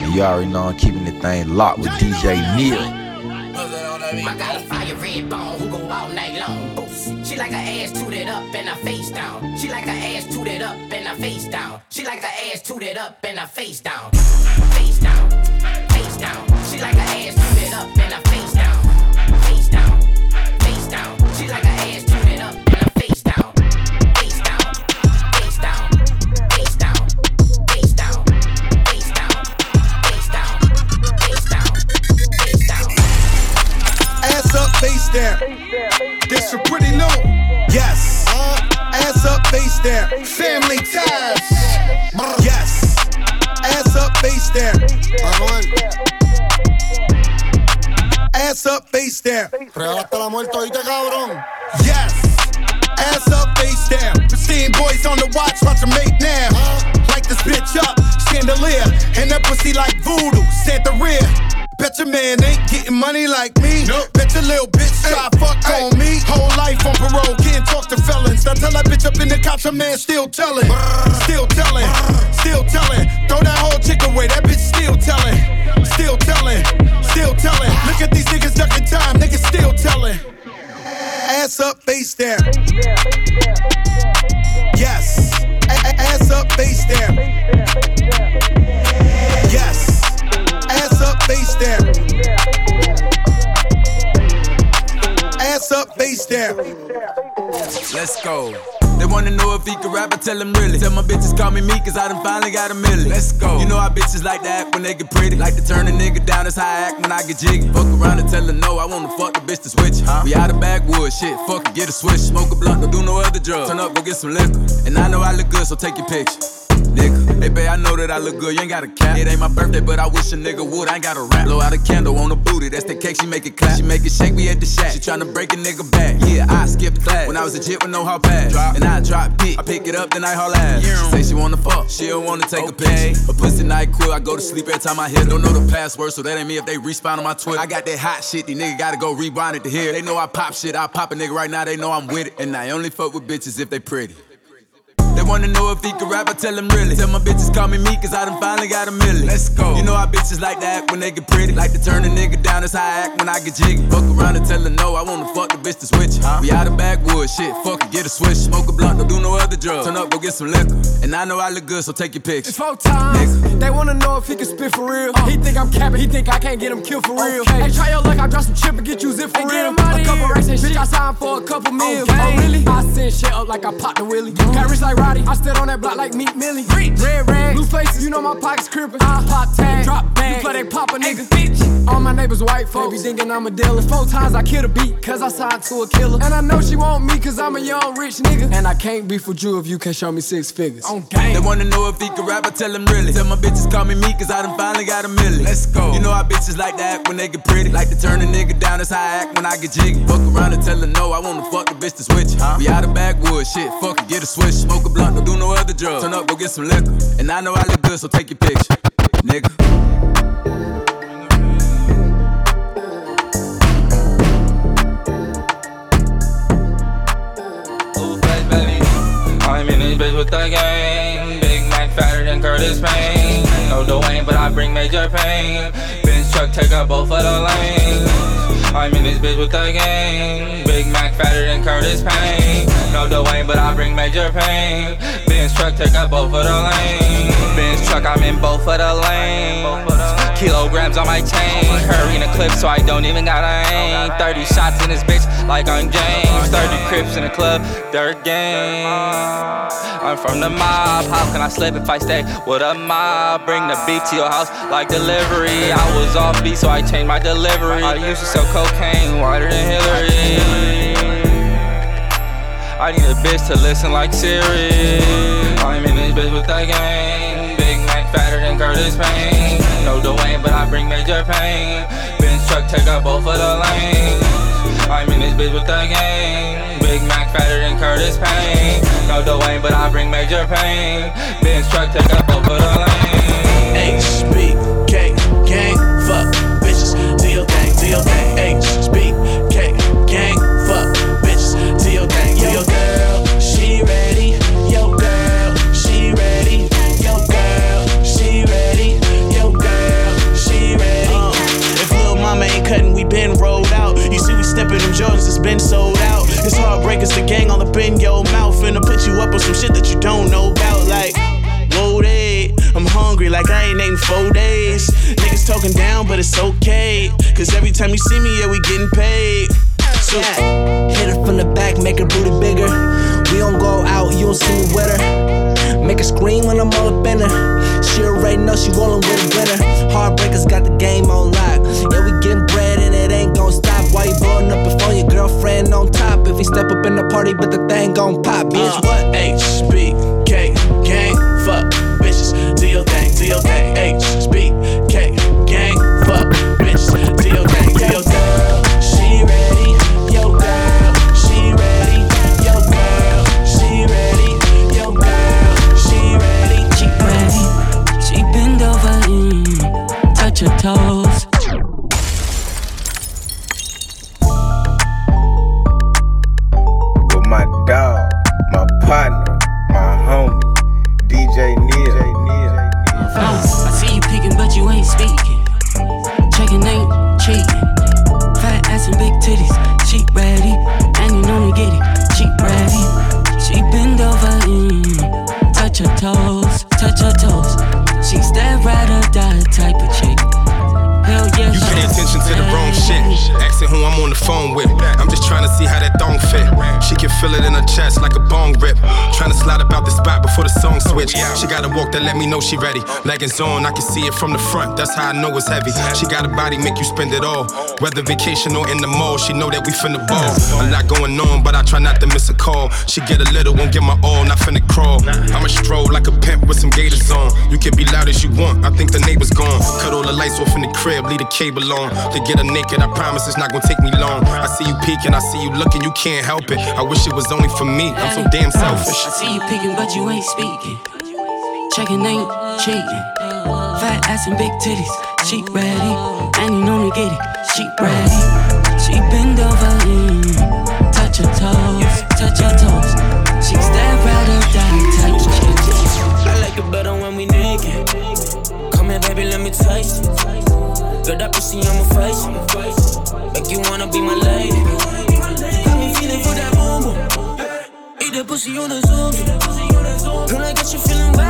You already know I'm keeping the thing locked with DJ Neil. I got a fire red bone who go all night long. She like her ass tooted up and her face down. She like her ass tooted up and her face down. She like her ass tooted up and her face down. Face down, face down. She like her ass tooted up and her face down. This for pretty new. Yes. Uh, ass up, face down. Family ties. Yes. Ass up, face down. Ass up, face down. Real la muerte, oíste, cabrón. Yes. Ass up, face down. Pristine boys on the watch, watch them make now. Light this bitch up, chandelier. And that pussy like voodoo, Santa rear. Bet your man ain't getting money like me. Bet your little bitch try fuck on me. Whole life on parole, can't talk to felons. Now tell that bitch up in the cops, a man still telling. Still telling, still telling. Throw that whole chick away, that bitch still telling. Still telling, still telling. Look at these niggas ducking time, niggas still telling. Ass up, face down. Yes. A- ass up, face down. Up, face down. Let's go. They wanna know if he can rap, I tell him really. Tell my bitches call me me, cause I done finally got a million. Let's go. You know how bitches like to act when they get pretty. Like to turn a nigga down, that's how I act when I get jiggy. Fuck around and tell her no, I wanna fuck the bitch to switch. Huh? We out of backwood, shit, fuck it, get a switch. Smoke a blunt, don't do no other drugs. Turn up, go get some liquor. And I know I look good, so take your picture. Nigga, hey babe, I know that I look good, you ain't got a cap. It ain't my birthday, but I wish a nigga would. I ain't got a rap. Blow out a candle on the booty, that's the cake, she make it clap. She make it shake, we at the shack. She tryna break a nigga back. Yeah, I skipped class. When I was a jit with no hard pass. And I drop dick, I pick it up, then I haul ass. She say she wanna fuck, she don't wanna take a picture. A pussy NyQuil, I go to sleep every time I hit. Don't know the password, so that ain't me if they respawn on my Twitter. I got that hot shit, these niggas gotta go rewind it to hear. They know I pop shit, I pop a nigga right now, they know I'm with it. And I only fuck with bitches if they pretty. Wanna know if he can rap, I tell him really. Tell my bitches call me me, cause I done finally got a million. Let's go. You know how bitches like to act when they get pretty. Like to turn a nigga down, that's how I act when I get jiggy. Fuck around and tell her no, I wanna fuck the bitch to switch. Huh? We out of backwoods, shit, fuck it, get a switch. Smoke a blunt, don't do no other drugs. Turn up, go get some liquor. And I know I look good, so take your picture. It's four times. They wanna know if he spit for real. He think I'm capping, he think I can't get him killed for real. Hey, try your luck, I drop some chip and get you zip for real. a couple racks and shit, I signed for a couple mil. Oh, really? I send shit up like I popped the willie. Got rich like Roddy, I stood on that block like Meek Milly. Red rag, blue faces, you know my pockets crippin'. I pop tag, drop bag, you play they pop a nigga. bitch. All my neighbors white folks, they be thinking I'm a dealer. Four times I kill a beat, cause I signed to a killer. And I know she want me, cause I'm a young rich nigga. And I can't be for you if you can't show me six figures. On game. They wanna know if he can rap, I tell him really. Tell my bitches call me me, cause I done finally got a million. Let's go. You know how bitches like to act when they get pretty. Like to turn a nigga down, that's how I act when I get jiggy. Fuck around and tell her no, I wanna fuck the bitch to switch. Huh? We out of backwoods, shit, fuck it, get a switch. Smoke a blunt, don't do no other drugs. Turn up, go get some liquor. And I know I look good, so take your picture. Nigga. I'm in this bitch with the gang. Big Mac fatter than Curtis Payne. No Dwayne, but I bring major pain. Benz truck take up both of the lanes. I'm in this bitch with the gang. Big Mac fatter than Curtis Payne. No Dwayne, but I bring major pain. Benz truck take up both of the lanes. Benz truck, I'm in both of the lanes. Kilograms on my chain. Hurry in the clip, so I don't even gotta aim. 30 shots in this bitch like I'm James. 30 crips in the club, third game. I'm from the mob. How can I slip if I stay with a mob? Bring the beat to your house like delivery. I was off beat, so I changed my delivery. I used to sell cocaine wider than Hillary. I need a bitch to listen like Siri. I'm in this bitch with that gang. Fatter than Curtis Payne. No Dwayne, but I bring major pain. Benz truck take up both of the lanes. I'm in this bitch with that gang. Big Mac fatter than Curtis Payne. No Dwayne, but I bring major pain. Benz truck take up both of the lanes. HBK, gang, fuck bitches, do your thing, do up them Jordans it's been sold out. It's heartbreakers, the gang all up in your mouth. Finna put you up on some shit that you don't know about. Like, loaded. I'm hungry like I ain't ate in four days. Niggas talking down, but it's okay. Cause every time you see me, yeah, we getting paid. So, yeah. hit her from the back, make her booty bigger. We don't go out, you don't see me with her. Make her scream when I'm all up in her. She already know she rollin' with a winner. Heartbreakers got the game on lock. Yeah, we gettin' bread If step up in the party, but the thing gon' pop, bitch. Uh, what? HBK, She got a walk that let me know she ready. Leggings on, I can see it from the front. That's how I know it's heavy. She got a body make you spend it all. Whether vacation or in the mall, she know that we finna ball. A lot going on, but I try not to miss a call. She get a little, won't get my all, not finna crawl. I'ma stroll like a pimp with some gators on. You can be loud as you want. I think the neighbor's gone. Cut all the lights off in the crib, leave the cable on. To get her naked, I promise it's not gonna take me long. I see you peeking, I see you looking, you can't help it. I wish it was only for me. I'm so damn selfish. I see you peeking, but you ain't speaking. Checking ain't cheating. Fat ass and big titties, she ready, and you know me get it. She ready, she bend over, mm, touch her toes, touch her toes. She's that ride or die type chick. I like it better when we naked. Come here, baby, let me taste it. Girl, that pussy on my face. Make you wanna be my lady. Got me feeling for that boom boom. Eat that pussy on the zoom. Girl, I got you feeling bad.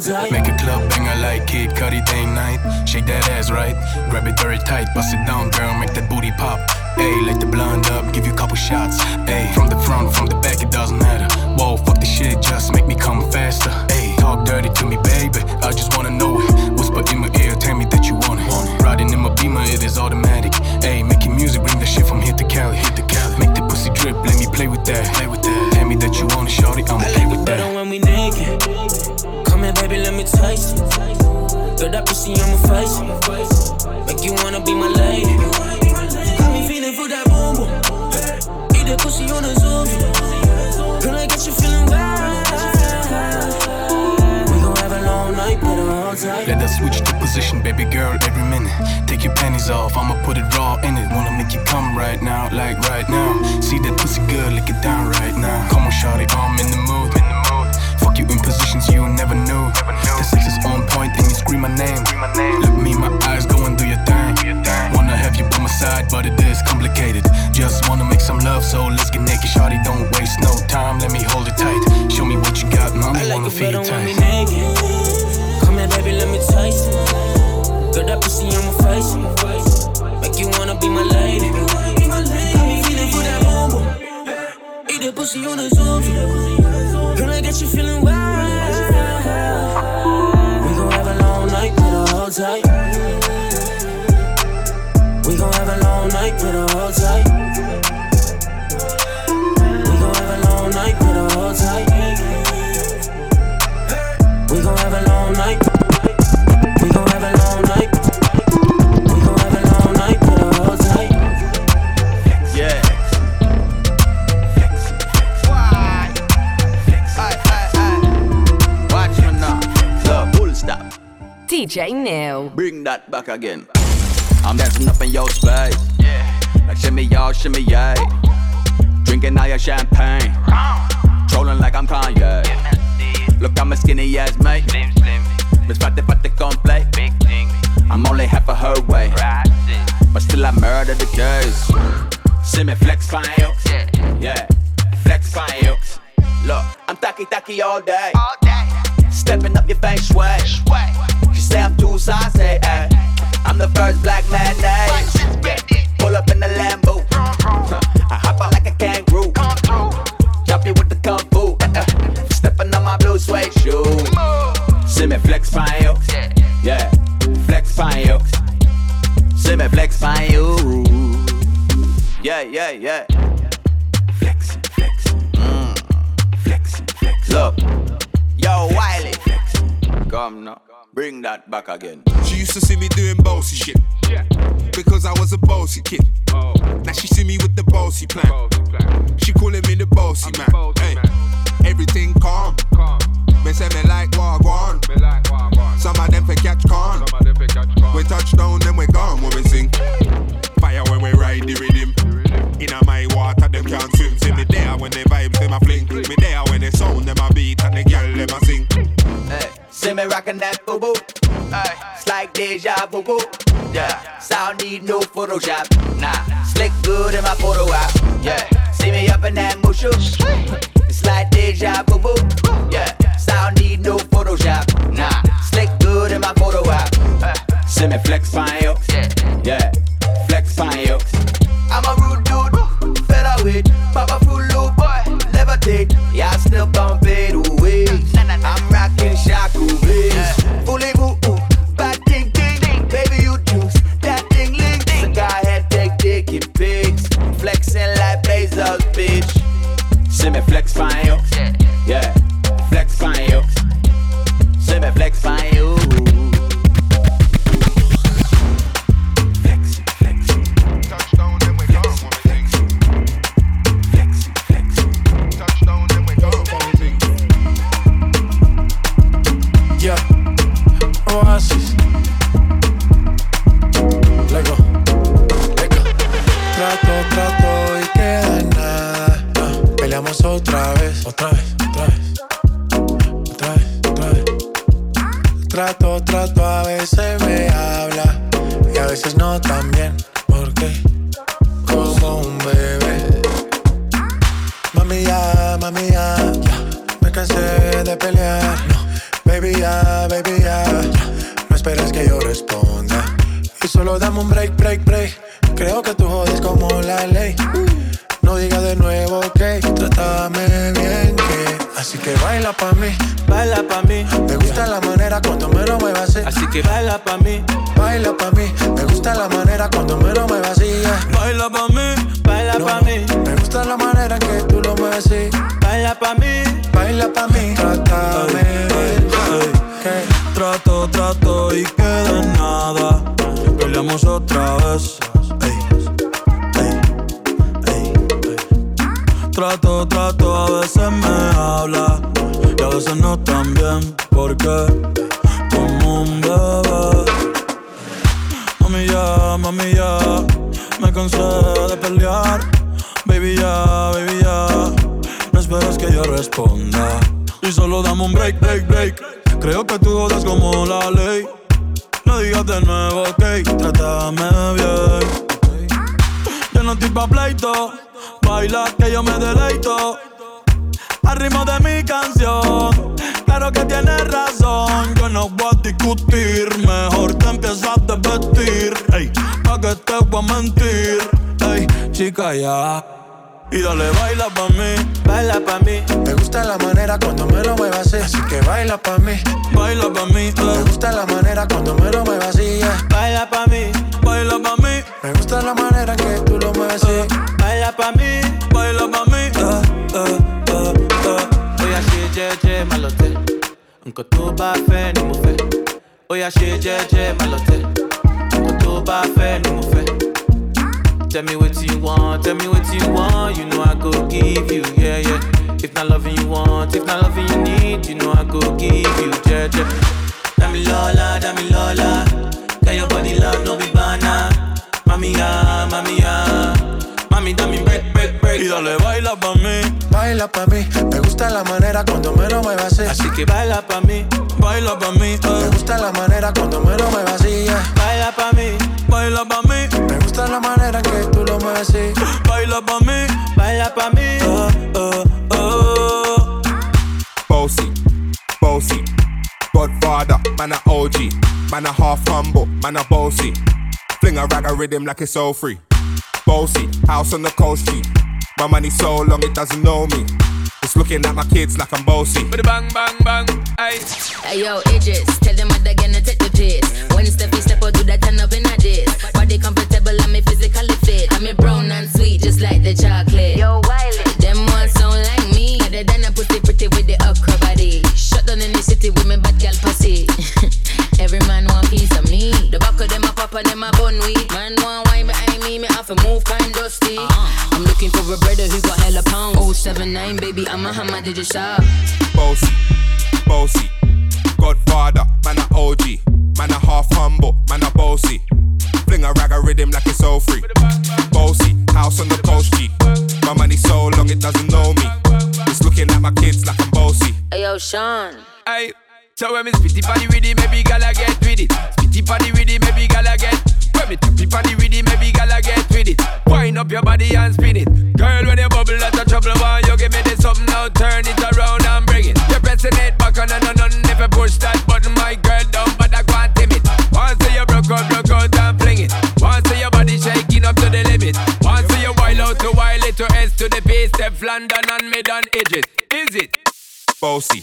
Tight. Make a club banger like Kid Cudi day night. Shake that ass right, grab it very tight, bust it down, girl, make that booty pop. Ayy, light the blunt up, give you a couple shots. Ayy, from the front, from the back, it doesn't matter. Whoa, fuck the shit, just make me come faster. Ayy, talk dirty to me, baby. I just wanna know it. Whisper in my ear, tell me that you want it. Riding in my beamer, it is automatic. Ayy, making music, bring the shit from here to Cali. Hit the Cali. Make the pussy drip, let me play with that. Play with that. Tell me that you want it, shorty, I'ma play with that. When naked. Come here, baby, let me taste it. Girl, that pussy my face. Make you wanna be my lady. DJ Neil. Bring that back again. I'm dancing up in your space. Like shimmy y'all, shimmy yay. Drinking all your champagne. Trolling like I'm Kanye. Look, I'm a skinny ass mate. Miss Fatty Fatty complete. I'm only half of her weight. But still I murder the case. See me flex fine hooks. Yeah, flex fine hooks. Look, I'm tacky tacky all day. stepping up your feng shui. She say I'm too ay. I'm the first black man, ay. Pull up in the Lambo. I hop out like a kangaroo. Drop you with the kung fu. Eh, eh. Stepping on my blue suede shoes. See me flex fine, yo. Yeah, flex fine, yo. See me flex fine, yo. Yeah, yeah, yeah. Flexing, flexing. Mm. Flexing, flexing. Look, yo, Wiley. Come now, bring that back again. She used to see me doing bossy shit. Because I was a bossy kid. Now she see me with the bossy plan. She calling me the bossy man. Hey, everything calm. Me say me like wagwan. Some of them for catch con. We touch down, then we gone when we sing. Fire when we ride the rhythm. In my water, them can't swim. See me there when they vibes, them a fling. Me there see me rockin' that boo boo. It's like deja vu boo. Yeah, sound need no Photoshop. Nah, slick good in my photo app. Yeah, see me up in that mushu. It's like deja vu boo. Yeah, sound need no Photoshop. Nah, slick good in my photo. Uh, see me flex fine. Dame un break. Discutir, mejor te empiezas a vestir. Ey, pa' que te voy a mentir. Ey, chica, ya. Y dale, baila pa' mí, baila pa' mí. Me gusta la manera cuando me lo muevas así. Así que baila pa' mí, baila pa' mí. Me gusta la manera cuando me lo muevas así. yeah. Baila pa' mí, baila pa' mí. Me gusta la manera que tú lo mueves así. Baila pa' mí, baila pa' mí. Eh, eh, eh, eh. Oya ṣe jẹ́jẹ́ má lọ tẹ̀, nǹkan tó bá fẹ́ ni mo fẹ́. Oya ṣe jẹ́jẹ́ má lọ tẹ̀, nǹkan tó bá fẹ́ ni mo fẹ́. Tell me what you want, tell me what you want, you know I go give you, yeah, yeah. If not loving you want, if not loving you need, you know I go give you, yeah, yeah. Dami Lola, Dami Lola, got your body love, no be banana. Mami ya, mami ya, mami dame break, break, break. Y dale, baila pa' mí, Baila pa' mí. Me gusta la manera cuando me lo muevas así. Así que baila pa' mí, baila pa' mí. Me eh. gusta la manera cuando me lo muevas así. baila pa' mí, Baila pa' mí, Me gusta la manera que tú lo mueves así. baila pa' mí. baila pa' mí. Eh, eh, eh. Bossy, bossy, man a OG. Man a half humble, man a bossy. Fling a rag a rhythm like it's all free. Bossy, house on the coast G. My money so long it doesn't know me. It's looking at my kids like I'm bossy. Bang bang bang, aye. Hey yo, Idris, tell them what they're gonna take the piss. When step we step out, do that turn up in a diss. Body comfortable, I'm physically fit. I'm a brown and sweet, just like the chocolate. Yo, I'm looking for a brother who got hella pound. 079, baby, I'm a hammer, did you shop? Bossy, bossy. Godfather, man a OG. Man a half humble, man a bossy. Fling a rag a rhythm like it's all free. Bossy, house on the coast G. My money so long it doesn't know me. It's looking at my kids like I'm bossy. Hey yo, Sean. Aye. So when me spitty body with it, maybe gala get with it. Spitty body with it, maybe gala get. When me tappy body with it, maybe gala get with it. Wind up your body and spin it. Girl, when you bubble, that's a trouble. Why you give me this something now? Turn it around and bring it. You're pressing it back on and on and If you push that button, my girl, down, but I can't tame it. Once you broke out, broke out and fling it. Once your body shaking up to the limit. Once you wild out to wild it to S to the base, step London and mid on edges. Is it? Bossy,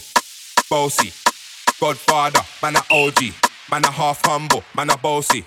bossy. Godfather, man a OG. Man a half humble, man a bossy.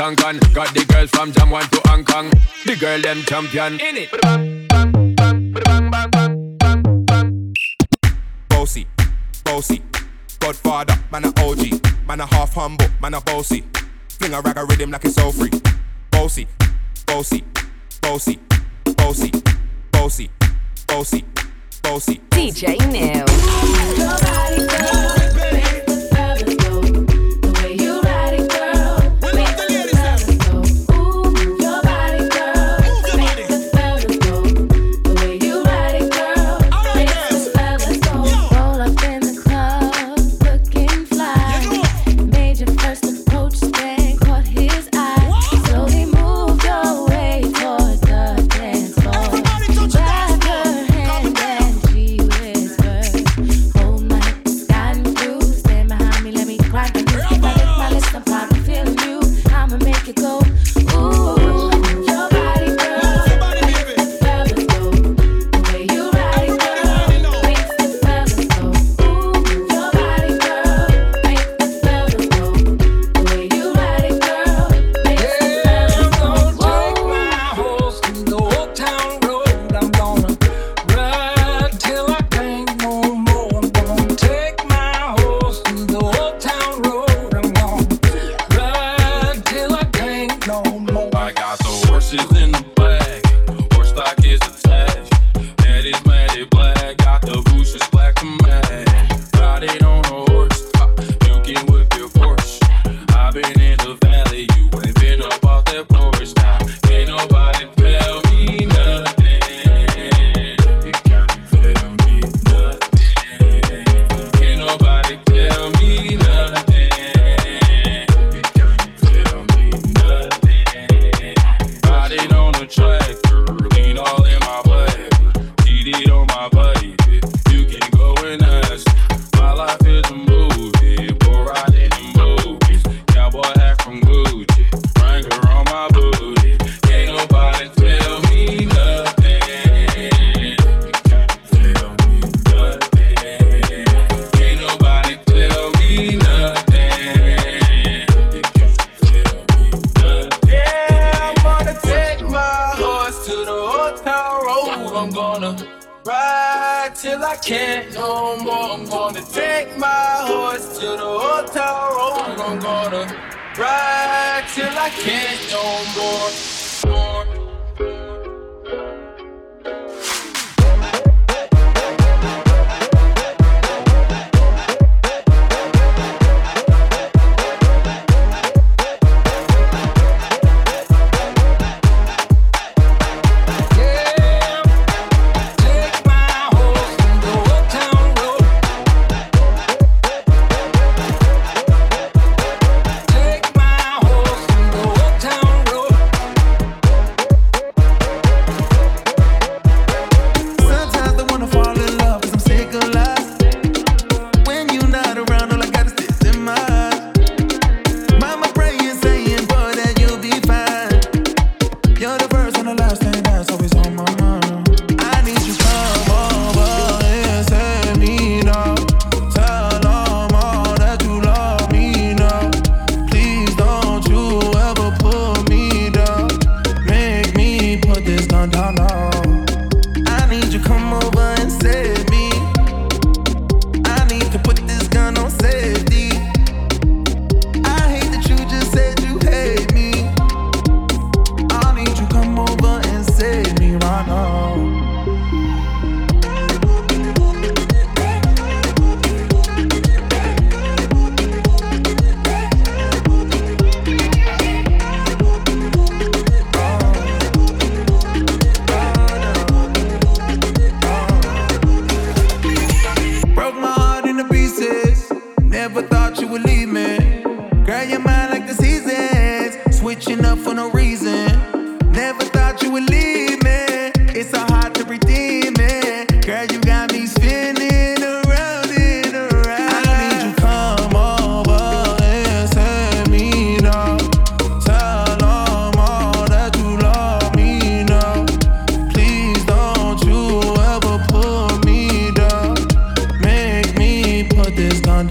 Blaze up this tank on Got the girls from Jam 1 to Hong Kong The girl them champion In it Bossy, bossy. Godfather, man a OG. Man a half humble, man a bossy. Fling a rag a rhythm like it's all free. Bossy, bossy, bossy, bossy, bossy, bossy, bossy. DJ Neil. On my body,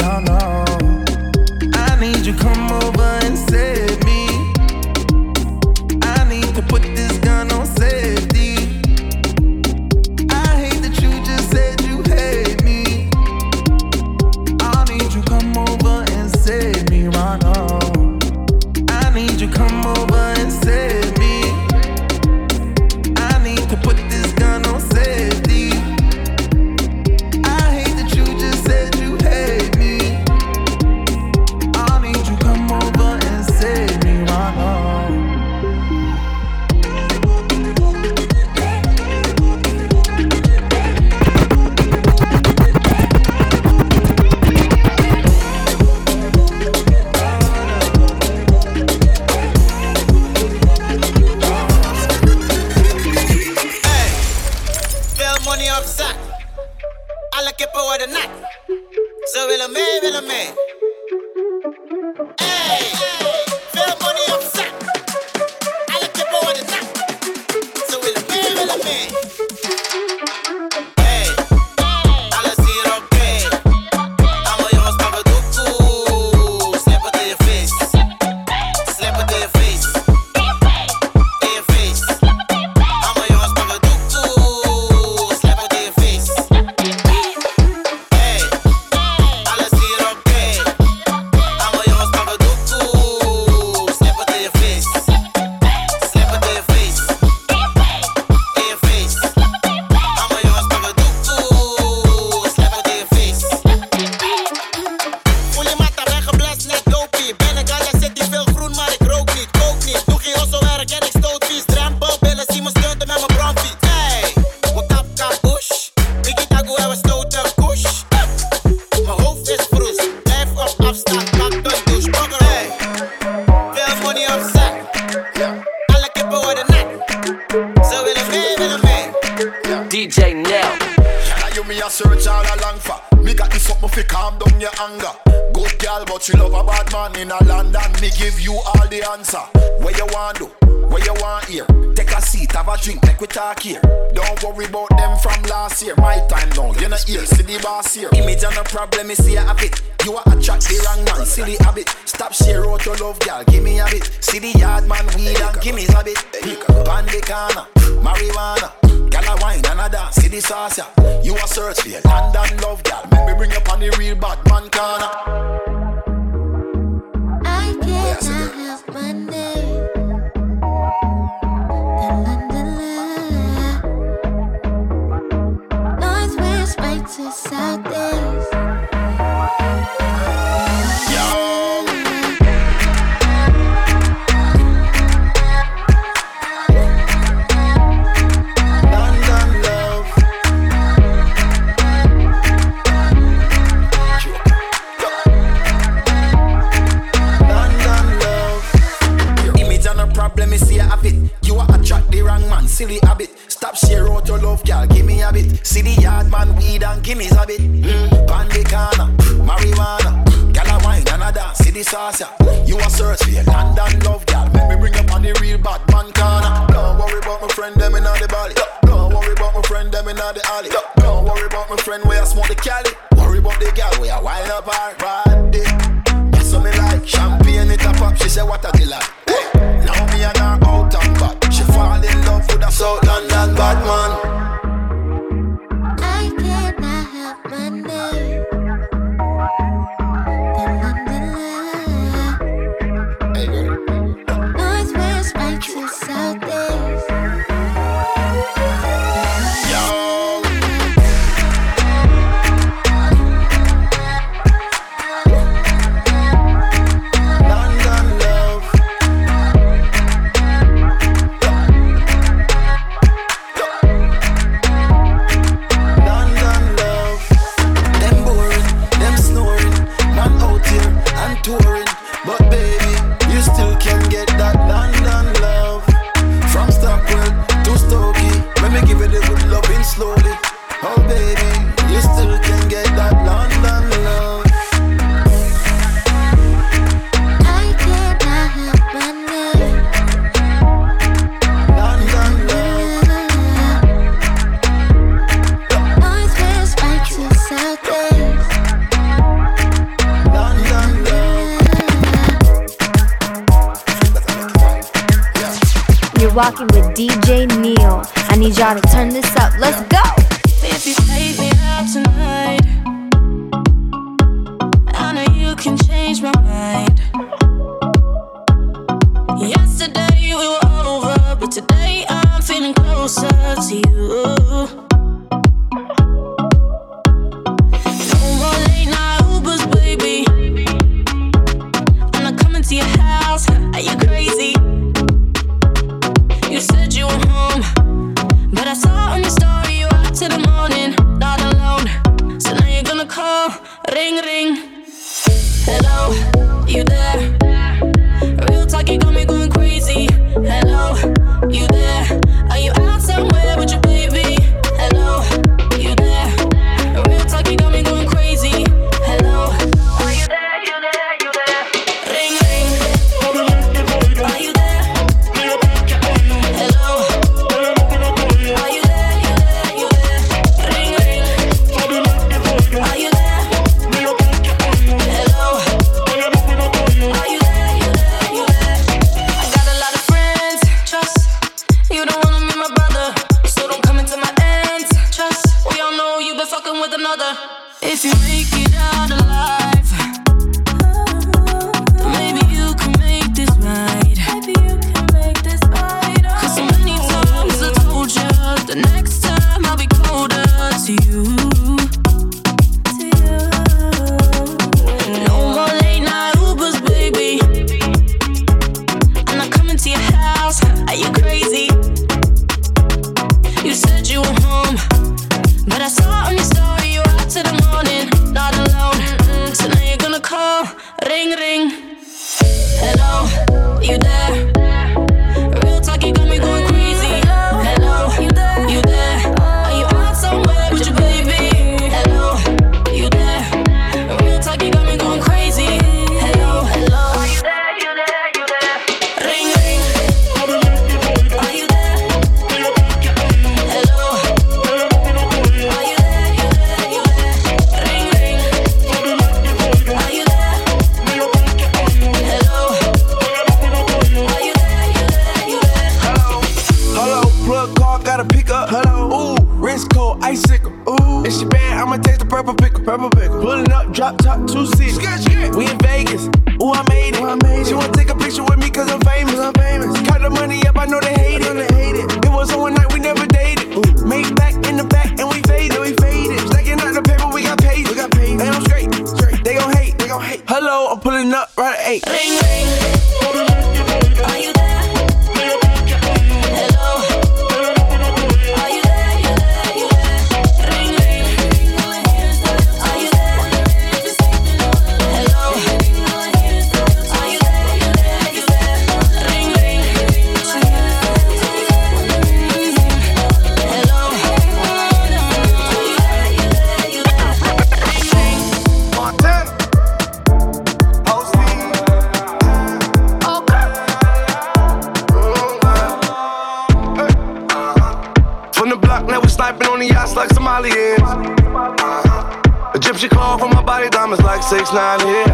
this gun six nine here.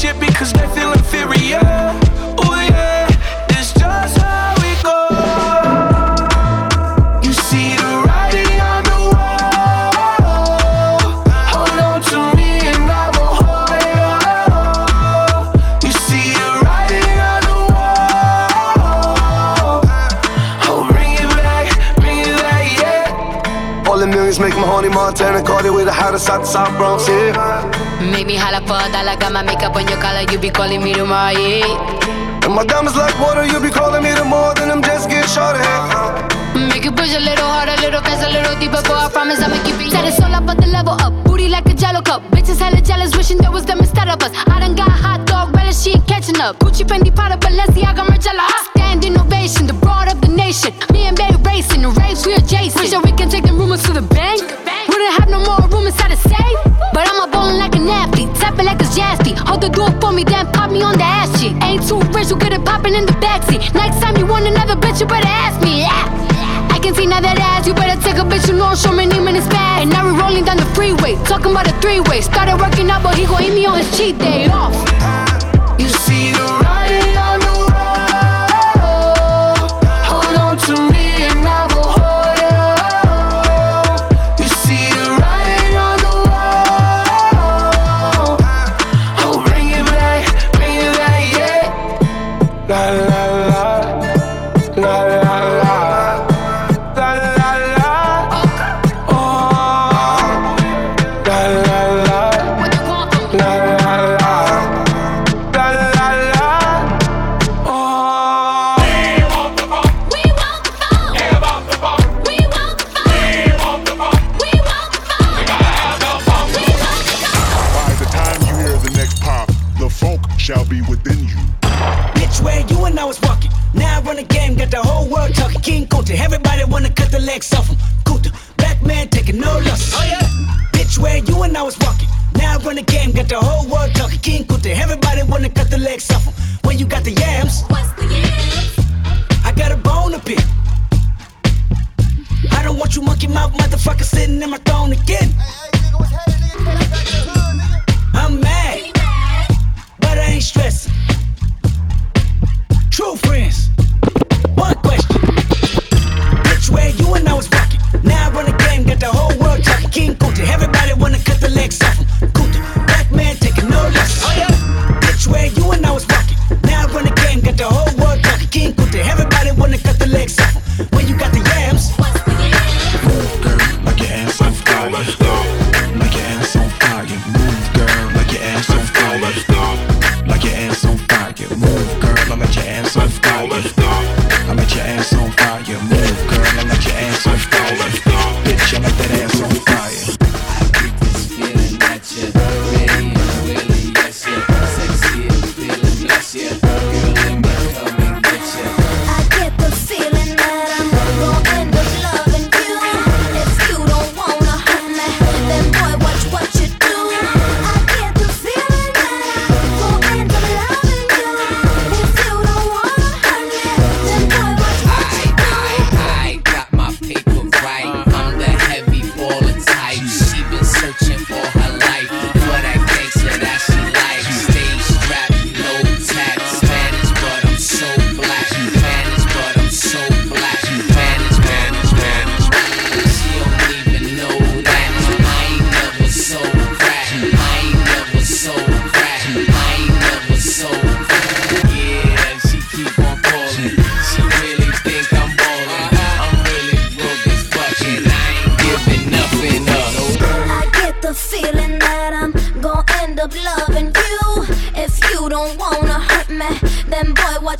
shit because they feel inferior. Oh yeah, it's just how we go. You see the writing on the wall. Hold on to me and I will hold it You see the writing on the wall. Oh, bring it back, bring it back, yeah. All the millions make Mahoney Montana. Caught it with a hottest out the South Bronx, yeah. Make me holla for a dollar, got my makeup on your collar, you be calling me tomorrow, yeah. And my diamonds like water, you be calling me tomorrow, then I'm just getting shorter. Make it push a little harder, a little faster, a little deeper, boy, I promise I'ma keep it. Set it all up the level up, booty like a jello cup. Bitches hella jealous, wishing there was them instead of us. I done got hot dog, better she ain't catching up. Gucci, Fendi, Prada, Balenciaga, Margiela. stand ovation, the broad of the nation. Me and Bay racing, the race we adjacent. Wish that we can take the rumors to the bank. Hold the door for me, then pop me on the ass shit. Ain't too rich, you good at popping in the backseat. Next time you want another bitch, you better ask me. Yeah. I can see now that ass, you better take a bitch, you know Show me name and it's his. And now we rolling down the freeway, talking about a three way. Started working out, but he gon' eat me on his cheat day off.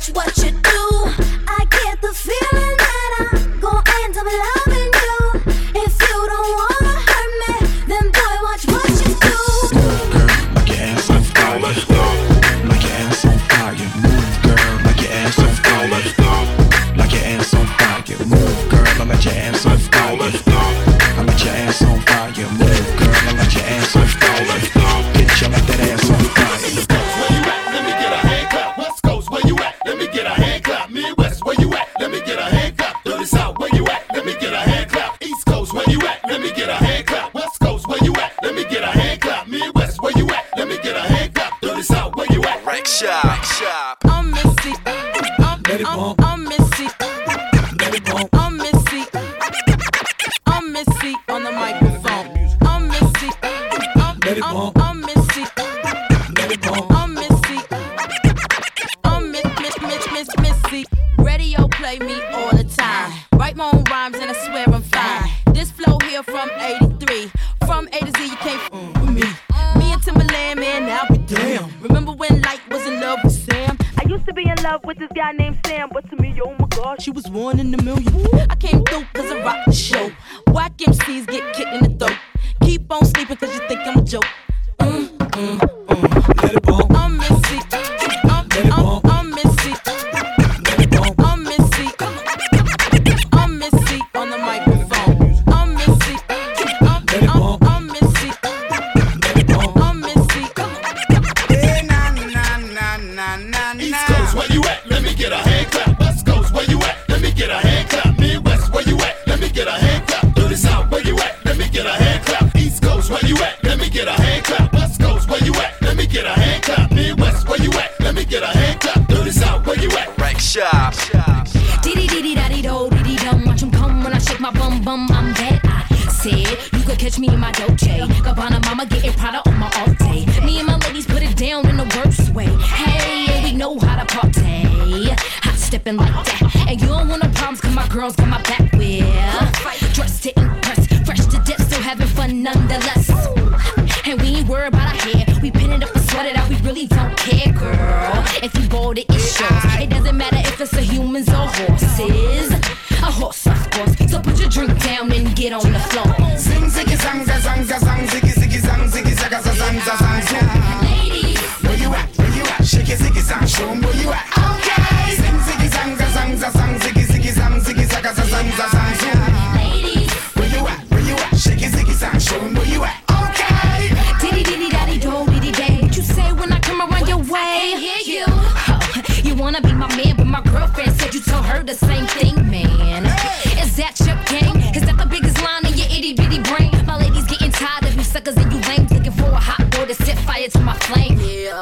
what. but to me, oh my she was one in a million. I came through cause I rock the show. Whack MCs get kicked in the throat. Keep on sleeping cause you think I'm a joke. Mm, mm, mm. Let it. I'm mm.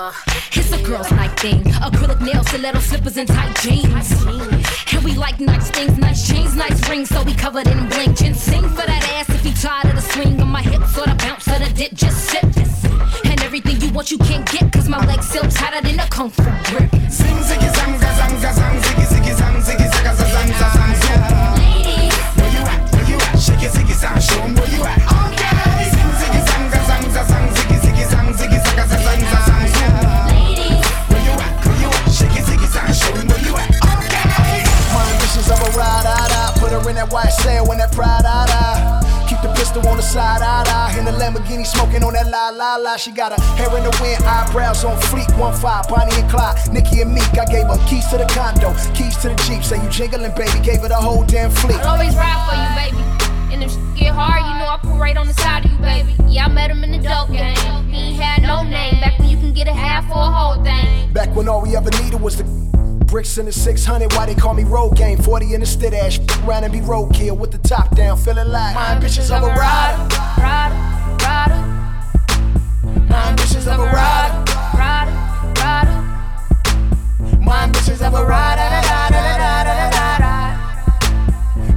Uh, it's a girl's night thing. Acrylic nails, stiletto slippers, and tight jeans. And we like nice things, nice chains, nice rings. So we covered in blink. Sing for that ass if you tired of the swing on my hips or the bounce of the dip. Just sip. And everything you want, you can't get. Cause my legs still tighter than a comfort grip. Sing, sing, sing. Sail in that pride, ah, ah. Keep the pistol on the side, ah, ah. In the Lamborghini smoking on that la la la. She got her hair in the wind, eyebrows on fleek. One five, Bonnie and Clyde, Nicki and Meek. I gave her keys to the condo, keys to the Jeep. Say you jingling, baby. Gave her the whole damn fleet. I'll always ride for you, baby. And if shit get hard, you know I right on the side of you, baby. Yeah, I met him in the dope game. He ain't had no name back when you can get a half for a whole thing. Back when all we ever needed was the bricks in the 600. Why they call me road game? 40 in the stead ash. Around and be roadkill with the top down. Feeling like my ambitions of a rider. Rider, rider. My ambitions of a rider. Rider, rider. My ambitions of a rider.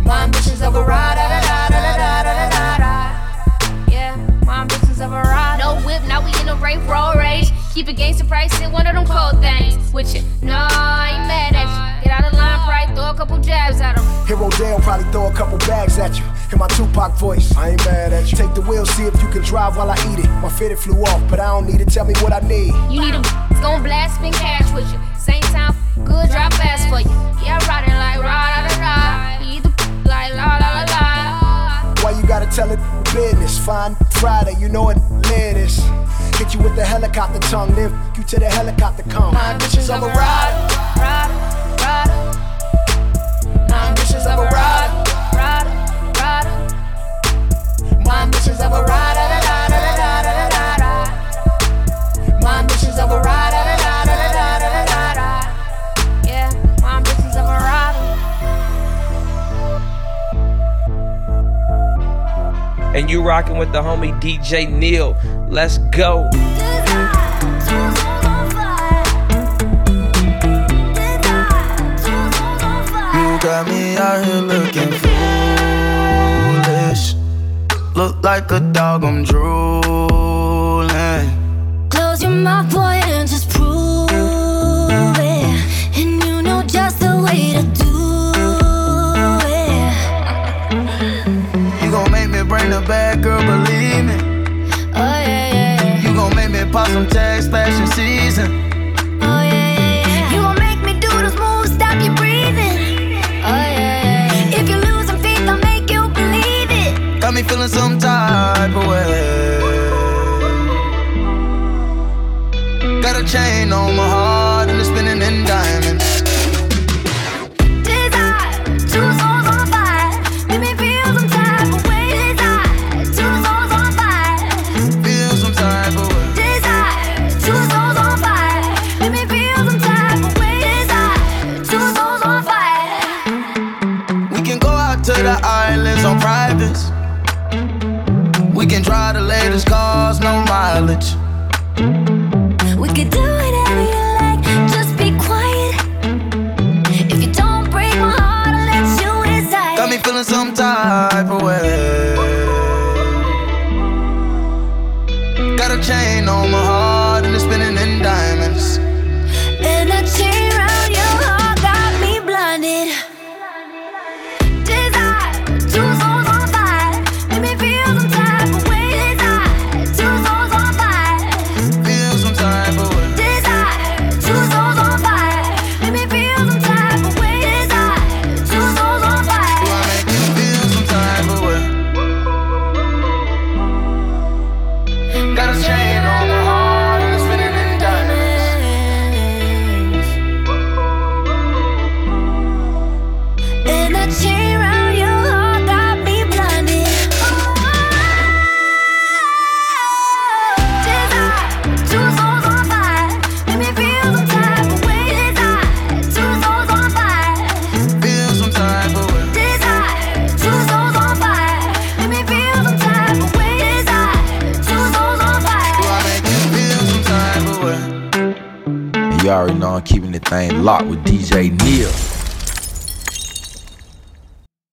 My ambitions of a rider. Yeah, my ambitions of a ride. No whip, now we in a rape roll rage. Keep it gangster price in one of them cold things. With you, no, I ain't mad at you. Get out of line, right? Throw a couple jabs at him. Hero Dale probably throw a couple bags at you. In my Tupac voice, I ain't mad at you. Take the wheel, see if you can drive while I eat it. My fitted flew off, but I don't need it. Tell me what I need. You need a it's gon' blast, spin cash with you. Same time, good drop fast for you. Yeah, riding like rah da da. He the like la la la la. Why you gotta tell it business? Fine Friday, you know it lit is. Hit you with the helicopter tongue, f- you to the helicopter come. My ambitions of a ride. Rider, rider. My ambitions of a ride. Rider, rider. My ambitions of a ride. And you rocking with the homie DJ Neil. Let's go. You got me out here looking foolish. Look like a dog, I'm drooling. Close your mouth, boy, make me the bad girl, believe me. Oh, yeah, yeah, yeah. You gon' make me pop some tags, fashion season. Oh, yeah, yeah, yeah. You gon' make me do those moves, stop your breathing. Oh, yeah, yeah, yeah. If you lose some faith, I'll make you believe it. Got me feeling some type of way. Got a chain on my